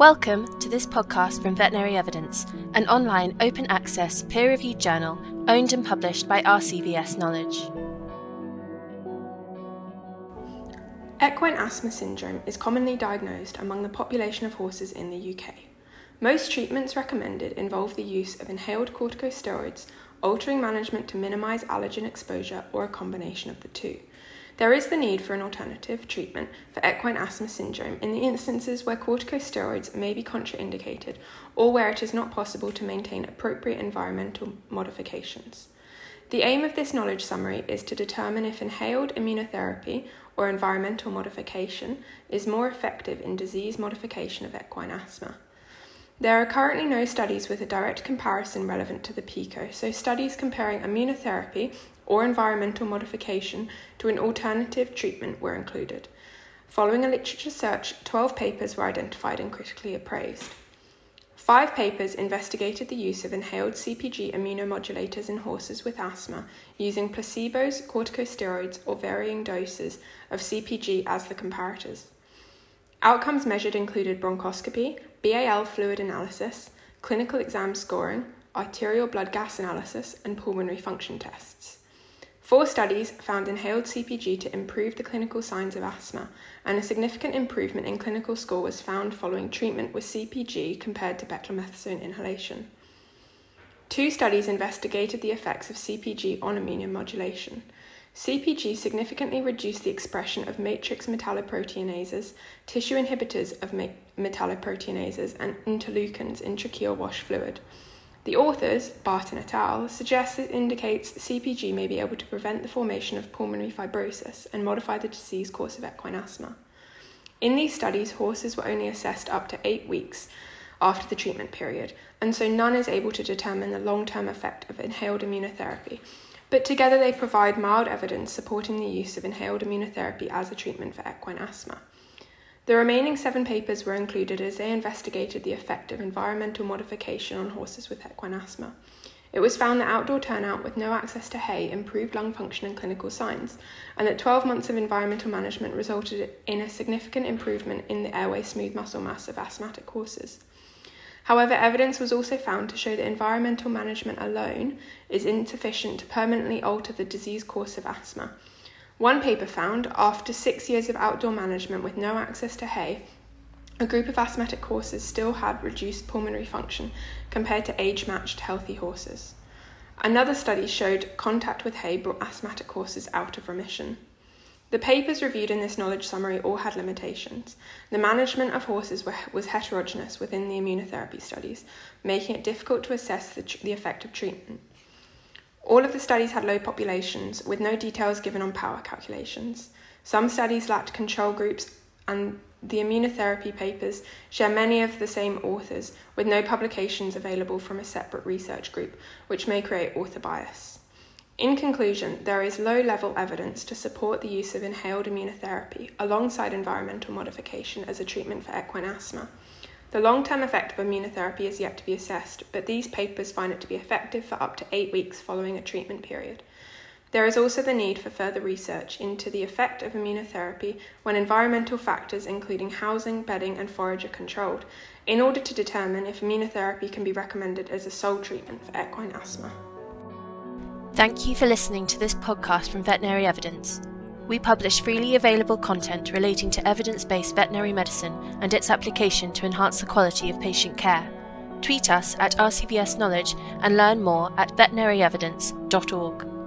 Welcome to this podcast from Veterinary Evidence, an online open access peer reviewed journal owned and published by RCVS Knowledge. Equine asthma syndrome is commonly diagnosed among the population of horses in the UK. Most treatments recommended involve the use of inhaled corticosteroids, altering management to minimise allergen exposure, or a combination of the two. There is the need for an alternative treatment for equine asthma syndrome in the instances where corticosteroids may be contraindicated or where it is not possible to maintain appropriate environmental modifications. The aim of this knowledge summary is to determine if inhaled immunotherapy or environmental modification is more effective in disease modification of equine asthma. There are currently no studies with a direct comparison relevant to the PICO, so studies comparing immunotherapy or environmental modification to an alternative treatment were included. Following a literature search, 12 papers were identified and critically appraised. Five papers investigated the use of inhaled CPG immunomodulators in horses with asthma using placebos, corticosteroids, or varying doses of CPG as the comparators. Outcomes measured included bronchoscopy, BAL fluid analysis, clinical exam scoring, arterial blood gas analysis, and pulmonary function tests. Four studies found inhaled CPG to improve the clinical signs of asthma, and a significant improvement in clinical score was found following treatment with CPG compared to beclomethasone inhalation. Two studies investigated the effects of CPG on immunomodulation. CPG significantly reduced the expression of matrix metalloproteinases, tissue inhibitors of metalloproteinases, and interleukins in tracheal wash fluid. The authors, Barton et al., suggest this indicates CPG may be able to prevent the formation of pulmonary fibrosis and modify the disease course of equine asthma. In these studies, horses were only assessed up to eight weeks after the treatment period, and so none is able to determine the long term effect of inhaled immunotherapy. But together they provide mild evidence supporting the use of inhaled immunotherapy as a treatment for equine asthma. The remaining seven papers were included as they investigated the effect of environmental modification on horses with equine asthma. It was found that outdoor turnout with no access to hay improved lung function and clinical signs, and that 12 months of environmental management resulted in a significant improvement in the airway smooth muscle mass of asthmatic horses. However, evidence was also found to show that environmental management alone is insufficient to permanently alter the disease course of asthma, one paper found after six years of outdoor management with no access to hay, a group of asthmatic horses still had reduced pulmonary function compared to age matched healthy horses. Another study showed contact with hay brought asthmatic horses out of remission. The papers reviewed in this knowledge summary all had limitations. The management of horses was heterogeneous within the immunotherapy studies, making it difficult to assess the, the effect of treatment. All of the studies had low populations, with no details given on power calculations. Some studies lacked control groups, and the immunotherapy papers share many of the same authors, with no publications available from a separate research group, which may create author bias. In conclusion, there is low level evidence to support the use of inhaled immunotherapy alongside environmental modification as a treatment for equine asthma. The long term effect of immunotherapy is yet to be assessed, but these papers find it to be effective for up to eight weeks following a treatment period. There is also the need for further research into the effect of immunotherapy when environmental factors, including housing, bedding, and forage, are controlled, in order to determine if immunotherapy can be recommended as a sole treatment for equine asthma. Thank you for listening to this podcast from Veterinary Evidence. We publish freely available content relating to evidence based veterinary medicine and its application to enhance the quality of patient care. Tweet us at RCVS Knowledge and learn more at veterinaryevidence.org.